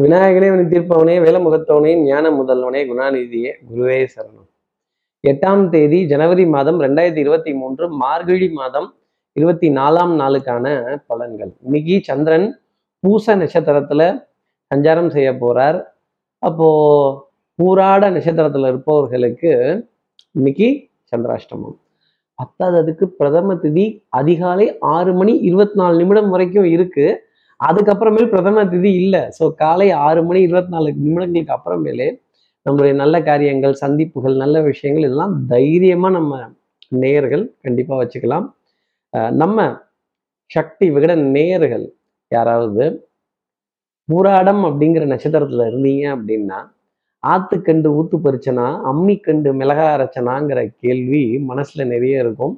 விநாயகனே வினி தீர்ப்பவனே வேலமுகத்தவனே ஞான முதல்வனே குணாநிதியே குருவே சரணம். எட்டாம் தேதி ஜனவரி மாதம் ரெண்டாயிரத்தி இருபத்தி மூன்று மார்கழி மாதம் இருபத்தி நாலாம் நாளுக்கான பலன்கள். இன்னைக்கு சந்திரன் பூச நட்சத்திரத்துல சஞ்சாரம் செய்ய போறார். அப்போ பூராட நட்சத்திரத்துல இருப்பவர்களுக்கு இன்னைக்கு சந்திராஷ்டமம். பத்தாததுக்கு பிரதம திதி அதிகாலை ஆறு மணி இருபத்தி நாலு நிமிடம் வரைக்கும் இருக்கு. அதுக்கப்புறமேல் பிரதம திதி இல்லை. ஸோ காலை ஆறு மணி இருபத்தி நாலு நிமிடங்களுக்கு அப்புறமேலே நம்மளுடைய நல்ல காரியங்கள் சந்திப்புகள் நல்ல விஷயங்கள் இதெல்லாம் தைரியமா நம்ம நேயர்கள் கண்டிப்பா வச்சுக்கலாம். அஹ் நம்ம சக்தி விகட நேயர்கள் யாராவது பூராடம் அப்படிங்கிற நட்சத்திரத்துல இருந்தீங்க அப்படின்னா ஆத்துக்கண்டு ஊத்து பறிச்சனா அம்மி கண்டு மிளகா அரைச்சனாங்கிற கேள்வி மனசுல நிறைய இருக்கும்.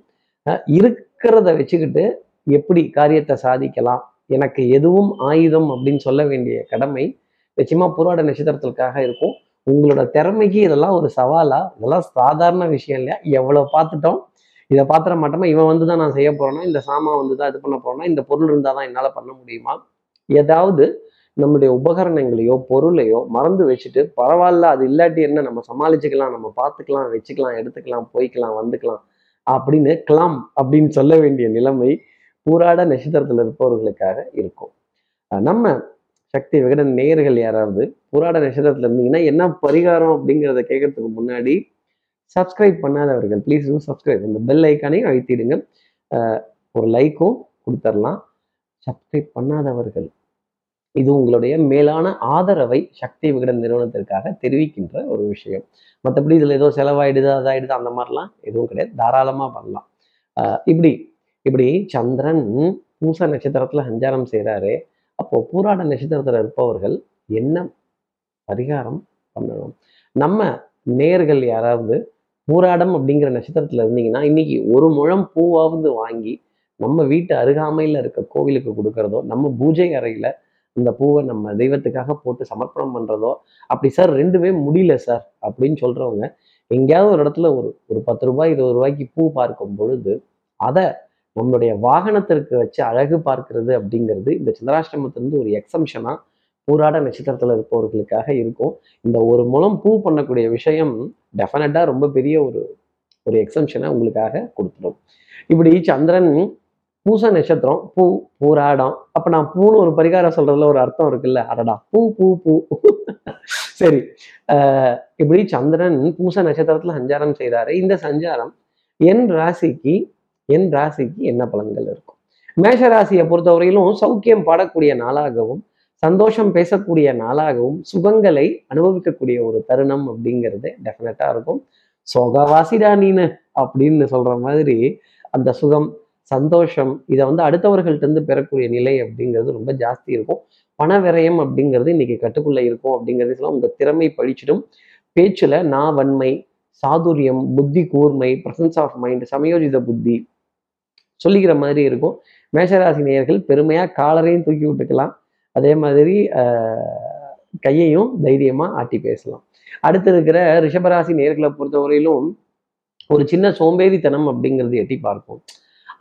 அஹ் இருக்கிறத வச்சுக்கிட்டு எப்படி காரியத்தை சாதிக்கலாம் எனக்கு எதுவும் ஆயுதம் அப்படின்னு சொல்ல வேண்டிய கடமை நிச்சயமா போராட நட்சத்திரத்திற்காக இருக்கும். உங்களோட திறமைக்கு இதெல்லாம் ஒரு சவாலா? இதெல்லாம் சாதாரண விஷயம் இல்லையா? எவ்வளவு பார்த்துட்டோம்? இதை பாத்திர மாட்டோமா? இவன் வந்து தான் நான் செய்ய போறேன்னா இந்த சாமான் வந்து தான் இது பண்ண போறேன்னா இந்த பொருள் இருந்தால் தான் என்னால் பண்ண முடியுமா? ஏதாவது நம்முடைய உபகரணங்களையோ பொருளையோ மறந்து வச்சுட்டு பரவாயில்ல அது இல்லாட்டி என்ன? நம்ம சமாளிச்சுக்கலாம் நம்ம பார்த்துக்கலாம் வச்சுக்கலாம் எடுத்துக்கலாம் போய்க்கலாம் வந்துக்கலாம் அப்படின்னு கிளாம் அப்படின்னு சொல்ல வேண்டிய நிலைமை பூராட நட்சத்திரத்தில் இருப்பவர்களுக்காக இருக்கும். நம்ம சக்தி விகடன் நேயர்கள் யாராவது பூராட நட்சத்திரத்தில் இருந்தீங்கன்னா என்ன பரிகாரம் அப்படிங்கிறத கேட்கறதுக்கு முன்னாடி சப்ஸ்கிரைப் பண்ணாதவர்கள் ப்ளீஸ் டூ சப்ஸ்கிரைப் இந்த பெல் ஐக்கானையும் அழுத்திடுங்க. ஒரு லைக்கும் கொடுத்துடலாம் சப்ஸ்கிரைப் பண்ணாதவர்கள் இது உங்களுடைய மேலான ஆதரவை சக்தி விகடன் நிறுவனத்திற்காக தெரிவிக்கின்ற ஒரு விஷயம். மற்றபடி இதில் ஏதோ செலவாயிடுது அதாயிடுது அந்த மாதிரிலாம் எதுவும் கிடையாது. தாராளமாக பண்ணலாம். இப்படி இப்படி சந்திரன் பூச நட்சத்திரத்துல சஞ்சாரம் செய்கிறாரு அப்போ பூராட நட்சத்திரத்துல இருப்பவர்கள் என்ன பரிகாரம் பண்ணணும்? நம்ம நேர்கள் யாராவது பூராடம் அப்படிங்கிற நட்சத்திரத்துல இருந்தீங்கன்னா இன்னைக்கு ஒரு முழம் பூவாவது வாங்கி நம்ம வீட்டு அருகாமையில இருக்க கோவிலுக்கு கொடுக்கறதோ நம்ம பூஜை அறையில அந்த பூவை நம்ம தெய்வத்துக்காக போட்டு சமர்ப்பணம் பண்றதோ அப்படி சார் ரெண்டுமே முடியல சார் அப்படின்னு சொல்றவங்க எங்கேயாவது ஒரு இடத்துல ஒரு ஒரு பத்து ரூபாய் இருபது ரூபாய்க்கு பூ பார்க்கும் பொழுது அதை நம்மளுடைய வாகனத்திற்கு வச்சு அழகு பார்க்கிறது அப்படிங்கிறது இந்த சந்திராஷ்டமத்திலிருந்து ஒரு எக்ஸம்ஷனாக பூராட நட்சத்திரத்துல இருப்பவர்களுக்காக இருக்கும். இந்த ஒரு முலம் பூ பண்ணக்கூடிய விஷயம் டெஃபினட்டாக ரொம்ப பெரிய ஒரு ஒரு எக்ஸம்ஷனை உங்களுக்காக கொடுத்துடும். இப்படி சந்திரன் பூச நட்சத்திரம் பூ பூராடம். அப்போ நான் பூன்னு ஒரு பரிகாரம் சொல்றதுல ஒரு அர்த்தம் இருக்குல்ல? அடடா பூ பூ பூ. சரி ஆஹ் இப்படி சந்திரன் பூச நட்சத்திரத்தில் சஞ்சாரம் செய்தாரு இந்த சஞ்சாரம் என் ராசிக்கு என் ராசிக்கு என்ன பலன்கள் இருக்கும்? மேஷ ராசியை பொறுத்தவரையிலும் சௌக்கியம் பாடக்கூடிய நாளாகவும் சந்தோஷம் பேசக்கூடிய நாளாகவும் சுகங்களை அனுபவிக்கக்கூடிய ஒரு தருணம் அப்படிங்கிறது டெஃபினட்டாக இருக்கும். சொகவாசிடா நீனு அப்படின்னு சொல்ற மாதிரி அந்த சுகம் சந்தோஷம் இதை வந்து அடுத்தவர்கள்ட்ட இருந்து பெறக்கூடிய நிலை அப்படிங்கிறது ரொம்ப ஜாஸ்தி இருக்கும். பண விரயம் அப்படிங்கிறது இன்னைக்கு கட்டுக்குள்ளே இருக்கும் அப்படிங்கிறது உங்க திறமை பழிச்சிடும். பேச்சுல நான் வன்மை சாதுரியம் புத்தி கூர்மை பிரசன்ஸ் ஆஃப் மைண்ட் சமயோஜித புத்தி சொல்லிக்கிற மாதிரி இருக்கும். மேஷராசி நேயர்கள் பெருமையாக காலரையும் தூக்கி விட்டுக்கலாம். அதே மாதிரி கையையும் தைரியமா ஆட்டி பேசலாம். அடுத்து இருக்கிற ரிஷபராசி நேர்களை பொறுத்தவரையிலும் ஒரு சின்ன சோம்பேறித்தனம் அப்படிங்கிறது எட்டி பார்ப்போம்.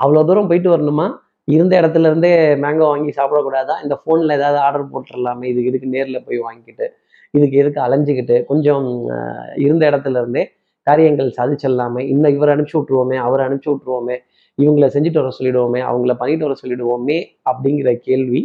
அவ்வளோ தூரம் போயிட்டு வரணுமா? இருந்த இடத்துல இருந்தே மேங்கோ வாங்கி சாப்பிடக்கூடாதா? இந்த ஃபோனில் ஏதாவது ஆர்டர் போட்டுடலாமே இதுக்கு இதுக்கு நேரில் போய் வாங்கிக்கிட்டு இதுக்கு எதுக்கு அலைஞ்சிக்கிட்டு கொஞ்சம் இருந்த இடத்துல இருந்தே காரியங்கள் சாதிச்சிடலாமே? இன்னும் இவர் அனுப்பிச்சி விட்ருவோமே அவர் அனுப்பிச்சி விட்ருவோமே இவங்களை செஞ்சுட்டு வர சொல்லிடுவோமே அவங்கள பண்ணிட்டு வர சொல்லிடுவோமே அப்படிங்கிற கேள்வி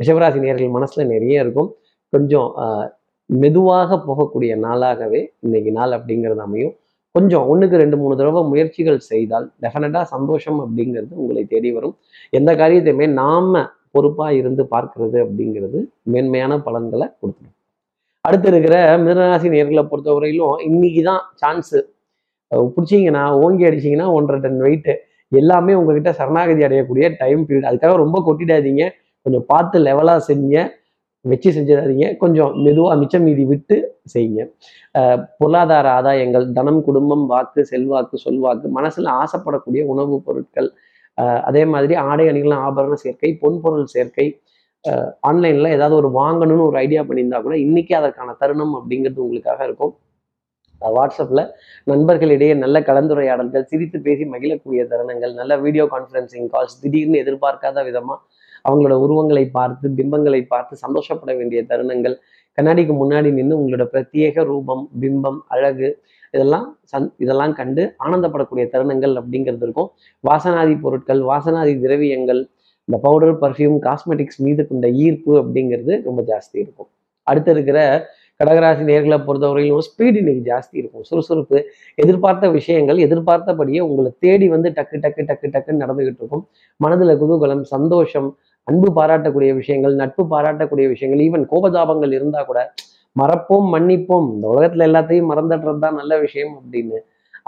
ரிஷபராசி நேர்கள் மனசுல நிறைய இருக்கும். கொஞ்சம் ஆஹ், மெதுவாக போகக்கூடிய நாளாகவே இன்னைக்கு நாள் அப்படிங்கிறது அமையும். கொஞ்சம் ஒண்ணுக்கு ரெண்டு மூணு தடவை முயற்சிகள் செய்தால் டெஃபினட்டாக சந்தோஷம் அப்படிங்கிறது உங்களை தேடி வரும். எந்த காரியத்தையுமே நாம பொறுப்பா இருந்து பார்க்கறது அப்படிங்கிறது மேன்மையான பலன்களை கொடுத்துடும். அடுத்து இருக்கிற மிதனராசி நேர்களை பொறுத்தவரையிலும் இன்னைக்கு தான் சான்ஸு பிடிச்சிங்கன்னா ஓங்கி அடிச்சிங்கன்னா ஒன்றரை டன் வெயிட்டு எல்லாமே உங்ககிட்ட சரணாகதி அடையக்கூடிய டைம் பீரியட் அதுக்காக ரொம்ப கொட்டிடாதீங்க. கொஞ்சம் பார்த்து லெவலாக செய்யுங்க. வச்சு செஞ்சிடாதீங்க. கொஞ்சம் மெதுவாக மிச்சம் மீதி விட்டு செய்யுங்க. பொருளாதார ஆதாயங்கள் தனம் குடும்பம் வாக்கு செல்வாக்கு சொல்வாக்கு மனசில் ஆசைப்படக்கூடிய உணவுப் பொருட்கள் அதே மாதிரி ஆடை அணிகள் ஆபரண சேர்க்கை பொன்பொருள் சேர்க்கை ஆன்லைனில் ஏதாவது ஒரு வாங்கணும்னு ஒரு ஐடியா பண்ணியிருந்தா கூட இன்னைக்கு அதற்கான தருணம் அப்படிங்கிறது உங்களுக்காக இருக்கும். வாட்ஸ்அப்பில் வாட்ஸ்அப்ல நண்பர்களிடையே நல்ல கலந்துரையாடல்கள் சிரித்து பேசி மகிழக்கூடிய தருணங்கள் நல்ல வீடியோ கான்ஃபரன்சிங் கால்ஸ் திடீர்னு எதிர்பார்க்காத விதமா அவங்களோட உருவங்களை பார்த்து பிம்பங்களை பார்த்து சந்தோஷப்பட வேண்டிய தருணங்கள் கண்ணாடிக்கு முன்னாடி நின்று உங்களோட பிரத்யேக ரூபம் பிம்பம் அழகு இதெல்லாம் சந் இதெல்லாம் கண்டு ஆனந்தப்படக்கூடிய தருணங்கள் அப்படிங்கிறது இருக்கும். வாசனாதி பொருட்கள் வாசனாதி திரவியங்கள் இந்த பவுடர் பர்ஃப்யூம் காஸ்மெட்டிக்ஸ் மீது கொண்ட ஈர்ப்பு அப்படிங்கிறது ரொம்ப ஜாஸ்தி இருக்கும். அடுத்து இருக்கிற கடகராசி நேர்களை பொறுத்தவரையிலும் ஸ்பீடு இன்னைக்கு ஜாஸ்தி இருக்கும். சுறுசுறுப்பு எதிர்பார்த்த விஷயங்கள் எதிர்பார்த்தபடியே உங்களை தேடி வந்து டக்கு டக்கு டக்கு டக்குன்னு நடந்துகிட்டு இருக்கும். மனதில் குதூகலம் சந்தோஷம் அன்பு பாராட்டக்கூடிய விஷயங்கள் நட்பு பாராட்டக்கூடிய விஷயங்கள் ஈவன் கோபதாபங்கள் இருந்தா கூட மறப்போம் மன்னிப்போம். இந்த உலகத்துல எல்லாத்தையும் மறந்துடுறது தான் நல்ல விஷயம் அப்படின்னு.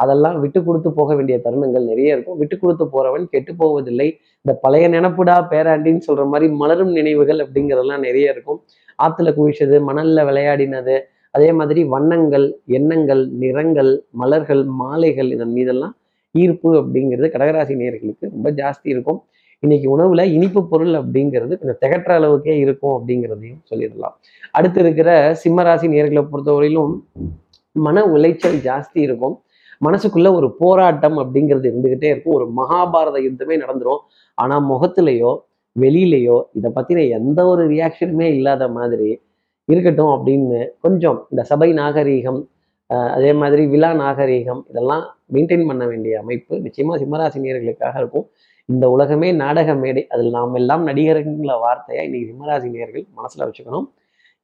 அதெல்லாம் விட்டு கொடுத்து போக வேண்டிய தருணங்கள் நிறைய இருக்கும். விட்டு கொடுத்து போறவன் கெட்டு போவதில்லை. இந்த பழைய நினப்புடா பேராண்டின்னு சொல்ற மாதிரி மலரும் நினைவுகள் அப்படிங்கிறதெல்லாம் நிறைய இருக்கும். ஆற்றுல குவிச்சது மணலில் விளையாடினது அதே மாதிரி வண்ணங்கள் எண்ணங்கள் நிறங்கள் மலர்கள் மாலைகள் இதன் மீதெல்லாம் ஈர்ப்பு அப்படிங்கிறது கடகராசி நேர்களுக்கு ரொம்ப ஜாஸ்தி இருக்கும். இன்னைக்கு உணவுல இனிப்பு பொருள் அப்படிங்கிறது கொஞ்சம் திகற்ற அளவுக்கே இருக்கும் அப்படிங்கிறதையும் சொல்லிடலாம். அடுத்து இருக்கிற சிம்மராசி நேர்களை பொறுத்தவரையிலும் மன உளைச்சல் ஜாஸ்தி இருக்கும். மனசுக்குள்ள ஒரு போராட்டம் அப்படிங்கிறது இருந்துகிட்டே இருக்கும். ஒரு மகாபாரத யுத்தமே நடந்துரும். ஆனா முகத்திலேயோ வெளியிலேயோ இதை பத்தின எந்த ஒரு ரியாக்ஷனுமே இல்லாத மாதிரி இருக்கட்டும் அப்படின்னு கொஞ்சம் இந்த சபை நாகரீகம் அதே மாதிரி விழா நாகரீகம் இதெல்லாம் மெயின்டைன் பண்ண வேண்டிய அமைப்பு நிச்சயமாக சிம்மராசினியர்களுக்காக இருக்கும். இந்த உலகமே நாடக மேடை. அதில் நாம் எல்லாம் நடிகருங்கிற வார்த்தையை இன்னைக்கு சிம்மராசினியர்கள் மனசில் வச்சுக்கணும்.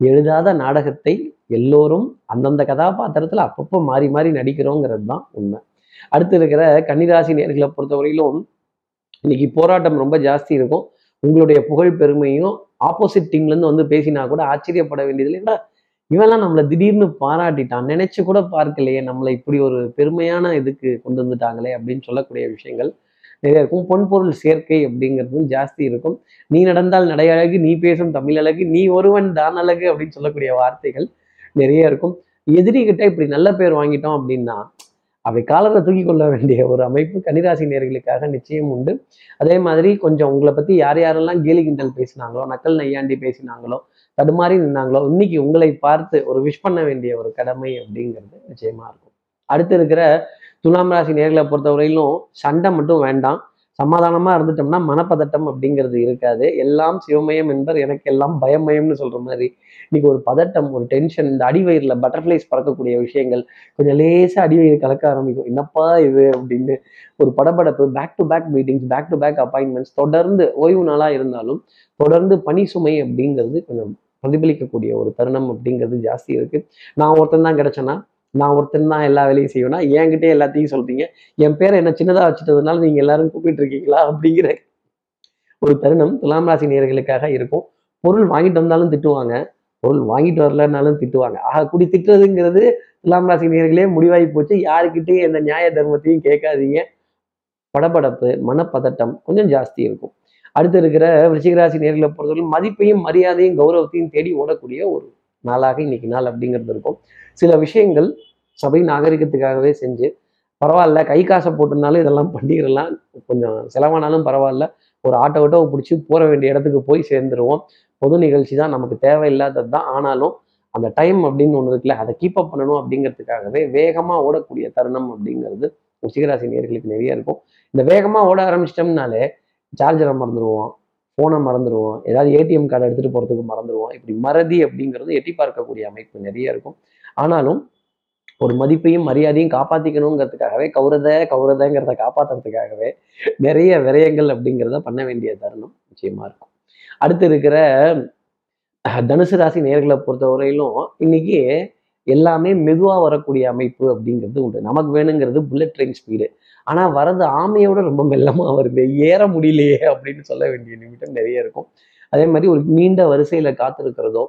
எழுதாத நாடகத்தை எல்லோரும் அந்தந்த கதாபாத்திரத்தில் அப்பப்போ மாறி மாறி நடிக்கிறோங்கிறது தான் உண்மை. அடுத்து இருக்கிற கன்னிராசி நேர்களை பொறுத்தவரையிலும் இன்னைக்கு போராட்டம் ரொம்ப ஜாஸ்தி இருக்கும். உங்களுடைய புகழ் பெருமையும் ஆப்போசிட் டீம்ல இருந்து வந்து பேசினா கூட ஆச்சரியப்பட வேண்டியது இல்லை இவெல்லாம் நம்மளை திடீர்னு பாராட்டிட்டான். நினைச்சு கூட பார்க்கலையே நம்மளை இப்படி ஒரு பெருமையான இதுக்கு கொண்டு வந்துட்டாங்களே அப்படின்னு சொல்லக்கூடிய விஷயங்கள் நிறைய இருக்கும். பொன்பொருள் சேர்க்கை அப்படிங்கிறதும் ஜாஸ்தி இருக்கும். நீ நடந்தால் நடை அழகு நீ பேசும் தமிழ் அழகு நீ ஒருவன் தான் அழகு அப்படின்னு சொல்லக்கூடிய வார்த்தைகள் நிறைய இருக்கும். எதிரி கிட்ட இப்படி நல்ல பேர் வாங்கிட்டோம் அப்படின்னா அவை காலரை தூக்கி கொள்ள வேண்டிய ஒரு அமைப்பு கன்னிராசி நேர்களுக்காக நிச்சயம் உண்டு. அதே மாதிரி கொஞ்சம் உங்களை பத்தி யார் யாரெல்லாம் கேலி கிண்டல் பேசினாங்களோ நக்கல் நையாண்டி பேசினாங்களோ தடுமாறி நின்னாங்களோ இன்னைக்கு உங்களை பார்த்து ஒரு விஷ் பண்ண வேண்டிய ஒரு கடமை அப்படிங்கிறது நிச்சயமா இருக்கும். அடுத்து இருக்கிற துலாம் ராசி நேர்களை பொறுத்தவரையிலும் சண்டை மட்டும் வேண்டாம். சமாதானமாக இருந்துட்டோம்னா மனப்பதட்டம் அப்படிங்கிறது இருக்காது. எல்லாம் சிவமயம் என்பர் எனக்கு எல்லாம் பயமயம்னு சொல்கிற மாதிரி இன்னைக்கு ஒரு பதட்டம் ஒரு டென்ஷன் இந்த அடிவயிரில் பட்டர்ஃப்ளைஸ் பறக்கக்கூடிய விஷயங்கள் கொஞ்சம் லேசாக அடிவயிறு கலக்க ஆரம்பிக்கும். என்னப்பா இது அப்படின்னு ஒரு படபடப்பு back to back meetings back to back appointments தொடர்ந்து ஓய்வு நாளாக இருந்தாலும் தொடர்ந்து பணி சுமை அப்படிங்கிறது கொஞ்சம் பிரதிபலிக்கக்கூடிய ஒரு தருணம் அப்படிங்கிறது ஜாஸ்தி இருக்குது நான் ஒருத்தன் தான் கிடைச்சேன்னா நான் ஒருத்தன் தான் எல்லா வேலையும் செய்வேன்னா என்கிட்டே எல்லாத்தையும் சொல்றீங்க. என் பேரை என்ன சின்னதா வச்சுட்டதுனால நீங்க எல்லாரும் கூப்பிட்டு இருக்கீங்களா? அப்படிங்கிற ஒரு தருணம் துலாம் ராசி நேர்களுக்காக இருக்கும். பொருள் வாங்கிட்டு வந்தாலும் திட்டுவாங்க. பொருள் வாங்கிட்டு வரலனாலும் திட்டுவாங்க. ஆக கூடி திட்டுறதுங்கிறது துலாம் ராசி நேர்களே முடிவாகி போச்சு. யாருக்கிட்டையும் எந்த நியாய தர்மத்தையும் கேட்காதீங்க. படபடப்பு மனப்பதட்டம் கொஞ்சம் ஜாஸ்தி இருக்கும். அடுத்து இருக்கிற விருச்சிகராசி நேர்களை பொறுத்தவரை மதிப்பையும் மரியாதையும் கௌரவத்தையும் தேடி ஓடக்கூடிய ஒரு நாளாக இன்னைக்கு நாள் அப்படிங்கிறது இருக்கும். சில விஷயங்கள் சபை நாகரிகத்துக்காகவே செஞ்சு பரவாயில்ல கை காசை போட்டிருந்தாலும் இதெல்லாம் பண்ணிடலாம். கொஞ்சம் செலவானாலும் பரவாயில்ல. ஒரு ஆட்டோ ஆட்டோவை பிடிச்சி போற வேண்டிய இடத்துக்கு போய் சேர்ந்துருவோம். பொது நிகழ்ச்சி தான் நமக்கு தேவையில்லாதது தான். ஆனாலும் அந்த டைம் அப்படின்னு ஒன்று இருக்குல்ல அதை கீப் அப் பண்ணணும் அப்படிங்கிறதுக்காகவே வேகமாக ஓடக்கூடிய தருணம் அப்படிங்கிறது உச்சிகராசி நேர்களுக்கு நிறைய இருக்கும். இந்த வேகமாக ஓட ஆரம்பிச்சிட்டோம்னாலே சார்ஜரை மறந்துடுவோம் ஃபோனை மறந்துடுவோம் ஏதாவது ஏடிஎம் கார்டு எடுத்துட்டு போகிறதுக்கு மறந்துடுவோம் இப்படி மறதி அப்படிங்கிறது எட்டி பார்க்கக்கூடிய அமைப்பு நிறைய இருக்கும். ஆனாலும் ஒரு மதிப்பையும் மரியாதையும் காப்பாற்றிக்கணுங்கிறதுக்காகவே கௌரத கௌரதங்கிறத காப்பாத்துறதுக்காகவே நிறைய விரயங்கள் அப்படிங்கிறத பண்ண வேண்டிய தருணம் நிச்சயமாக இருக்கும். அடுத்து இருக்கிற தனுசு ராசி நேர்களை பொறுத்தவரையிலும் இன்னைக்கு எல்லாமே மெதுவா வரக்கூடிய அமைப்பு அப்படிங்கிறது உண்டு. நமக்கு வேணுங்கிறது புல்லட் ட்ரெயின் ஸ்பீடு ஆனா வர்றது ஆமையோட ரொம்ப மெல்லமா வருது. ஏற முடியலையே அப்படின்னு சொல்ல வேண்டிய நிமிடம் நிறைய இருக்கும். அதே மாதிரி ஒரு நீண்ட வரிசையில காத்திருக்கிறதோ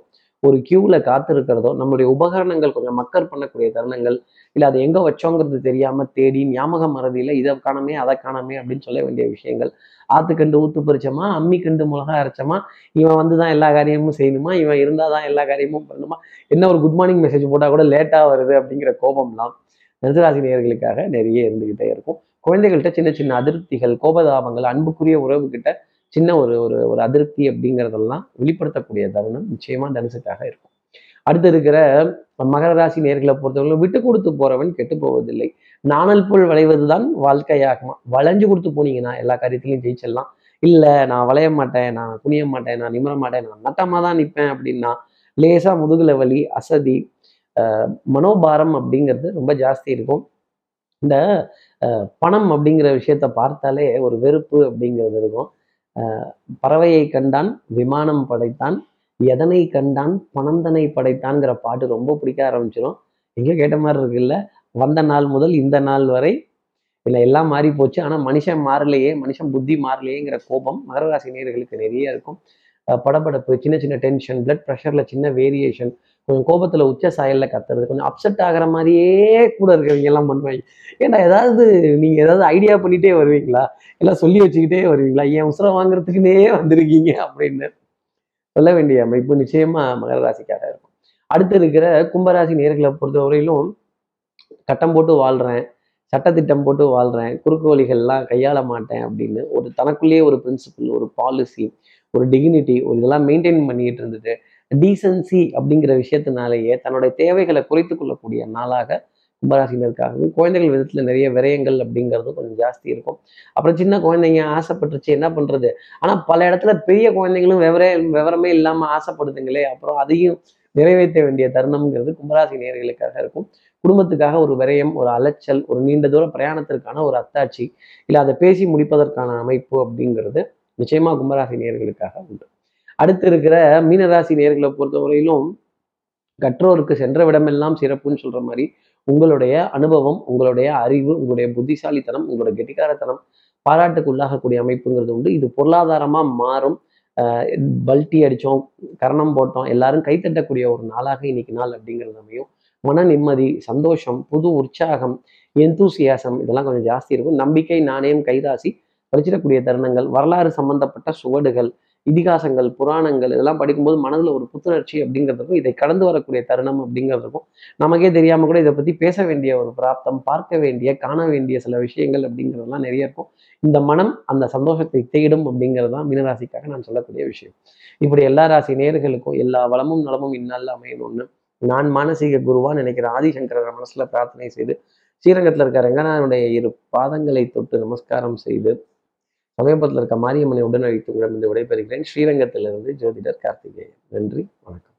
ஒரு கியூவில் காத்திருக்கிறதோ நம்மளுடைய உபகரணங்கள் கொஞ்சம் மக்கர் பண்ணக்கூடிய தருணங்கள் இல்லை அதை எங்கே வச்சோங்கிறது தெரியாமல் தேடி ஞாபக மறதியில் இதை காணமே அதை காணமே அப்படின்னு சொல்ல வேண்டிய விஷயங்கள். ஆத்துக்கண்டு ஊத்து பறிச்சோமா அம்மி கண்டு மிளகா அரைச்சோமா இவன் வந்து தான் எல்லா காரியமும் செய்யணுமா இவன் இருந்தால் தான் எல்லா காரியமும் பண்ணணுமா என்ன ஒரு குட் மார்னிங் மெசேஜ் போட்டால் கூட லேட்டாக வருது அப்படிங்கிற கோபம்லாம் தனுசுராசி நேர்களுக்காக நிறைய இருந்துக்கிட்டே இருக்கும். குழந்தைகள்கிட்ட சின்ன சின்ன அதிருப்திகள் கோபதாபங்கள் அன்புக்குரிய உறவுகிட்ட சின்ன ஒரு ஒரு ஒரு அதிருப்தி அப்படிங்கிறதெல்லாம் வெளிப்படுத்தக்கூடிய தருணம் நிச்சயமா தனுசுக்காக இருக்கும். அடுத்து இருக்கிற மகர ராசி நேர்களை பொறுத்தவரை விட்டு கொடுத்து போறவன் கெட்டு போவதில்லை. நாணல் போல் விளைவதுதான் வாழ்க்கையாகுமா? வளைஞ்சு கொடுத்து போனீங்கன்னா எல்லா காரியத்திலையும் ஜெயிச்சிடலாம். இல்லை நான் வளைய மாட்டேன் நான் குனிய மாட்டேன் நான் நிமிர மாட்டேன் நான் நட்டமாக தான் நிற்பேன் அப்படின்னா லேசாக முதுகுல வலி அசதி மனோபாரம் அப்படிங்கிறது ரொம்ப ஜாஸ்தி இருக்கும். இந்த பணம் அப்படிங்கிற விஷயத்த பார்த்தாலே ஒரு வெறுப்பு அப்படிங்கிறது இருக்கும். பறவையை கண்டான் விமானம் படைத்தான் எதனை கண்டான் பணந்தனை படைத்தான்ங்கிற பாட்டு ரொம்ப பிடிக்க ஆரம்பிச்சிடும் எங்கேயோ கேட்ட மாதிரி இருக்குல்ல வந்த நாள் முதல் இந்த நாள் வரை. இல்லை எல்லாம் மாறி போச்சு. ஆனால் மனுஷன் மாறலையே மனுஷன் புத்தி மாறலையேங்கிற கோபம் மகர ராசி நிறைய இருக்கும். படபடப்பு சின்ன சின்ன டென்ஷன் பிளட் ப்ரெஷரில் சின்ன வேரியேஷன் கொஞ்சம் கோபத்தில் உச்ச சாயலில் கத்துறது. கொஞ்சம் அப்செட் ஆகிற மாதிரியே கூட இருக்கிறவங்க எல்லாம் பண்ணுவாங்க. ஏன்னா ஏதாவது நீங்கள் ஏதாவது ஐடியா பண்ணிகிட்டே வருவீங்களா? எல்லாம் சொல்லி வச்சுக்கிட்டே வருவீங்களா? ஏன் உசுரம் வாங்குறதுக்குன்னே வந்திருக்கீங்க அப்படின்னு. சொல்ல வேண்டிய அமைப்பு நிச்சயமா மகர ராசிக்காக இருக்கும். அடுத்து இருக்கிற கும்பராசி நேர்களை பொறுத்தவரையிலும் கட்டம் போட்டு வாழ்கிறேன் சட்டத்திட்டம் போட்டு வாழ்கிறேன் குறுக்கு வழிகள்லாம் கையாள மாட்டேன் அப்படின்னு ஒரு தனக்குள்ளேயே ஒரு பிரின்சிபல் ஒரு பாலிசி ஒரு டிகினிட்டி ஒரு இதெல்லாம் மெயின்டைன் பண்ணிக்கிட்டு இருந்துட்டு டீசன்சி அப்படிங்கிற விஷயத்தினாலேயே தன்னுடைய தேவைகளை குறைத்து கொள்ளக்கூடிய நாளாக கும்பராசினருக்காகவும் குழந்தைகள் விதத்துல நிறைய விரயங்கள் அப்படிங்கிறதும் கொஞ்சம் ஜாஸ்தி இருக்கும். அப்புறம் சின்ன குழந்தைங்க ஆசைப்பட்டுருச்சு என்ன பண்றது? ஆனா பல இடத்துல பெரிய குழந்தைங்களும் விவர விவரமே இல்லாம ஆசைப்படுதுங்களே அப்புறம் அதையும் நிறைவேற்ற வேண்டிய தருணம்ங்கிறது கும்பராசி நேர்களுக்காக இருக்கும். குடும்பத்துக்காக ஒரு விரயம் ஒரு அலைச்சல் ஒரு நீண்ட தூர பிரயாணத்திற்கான ஒரு அத்தாட்சி இல்லை அதை பேசி முடிப்பதற்கான அமைப்பு அப்படிங்கிறது நிச்சயமா கும்பராசி நேர்களுக்காக உண்டு. அடுத்து இருக்கிற மீனராசி நேர்களை பொறுத்தவரையிலும் கற்றோருக்கு சென்ற விடமெல்லாம் சிறப்புன்னு சொல்ற மாதிரி உங்களுடைய அனுபவம் உங்களுடைய அறிவு உங்களுடைய புத்திசாலித்தனம் உங்களுடைய கெட்டிக்காரத்தனம் பாராட்டுக்கு உள்ளாகக்கூடிய அமைப்புங்கிறது உண்டு. இது பொருளாதாரமா மாறும். பல்ட்டி அடித்தோம் கரணம் போட்டோம் எல்லாரும் கைத்தட்டக்கூடிய ஒரு நாளாக இன்னைக்கு நாள் அப்படிங்கிறது அமையும். மன நிம்மதி சந்தோஷம் புது உற்சாகம் எந்தூசியாசம் இதெல்லாம் கொஞ்சம் ஜாஸ்தி இருக்கும். நம்பிக்கை நாணயம் கைராசி படிச்சிடக்கூடிய தருணங்கள் வரலாறு சம்பந்தப்பட்ட சுவடுகள் இதிகாசங்கள் புராணங்கள் இதெல்லாம் படிக்கும்போது மனதில் ஒரு புத்துணர்ச்சி அப்படிங்கிறதுக்கும் இதை கடந்து வரக்கூடிய தருணம் அப்படிங்கிறதுக்கும் நமக்கே தெரியாமல் கூட இதை பத்தி பேச வேண்டிய ஒரு பிராப்தம் பார்க்க வேண்டிய காண வேண்டிய சில விஷயங்கள் அப்படிங்கிறதெல்லாம் நிறைய இருக்கும். இந்த மனம் அந்த சந்தோஷத்தை தேடும் அப்படிங்கிறது தான் மீனராசிக்காக நான் சொல்லக்கூடிய விஷயம். இப்படி எல்லா ராசி நேர்களுக்கும் எல்லா வளமும் நலமும் இந்நாளில் அமையணும்னு நான் மானசீக குருவா நினைக்கிற ஆதிசங்கரர் மனசுல பிரார்த்தனை செய்து ஸ்ரீரங்கத்தில் இருக்க ரங்கநாதனுடைய இரு பாதங்களை தொட்டு நமஸ்காரம் செய்து சமீபத்தில் இருக்க மாரியம்மனை உடனழைத்து உங்களிடம் விடைபெறுகிறேன். ஸ்ரீரங்கத்திலிருந்து ஜோதிடர் கார்த்திகேயன். நன்றி வணக்கம்.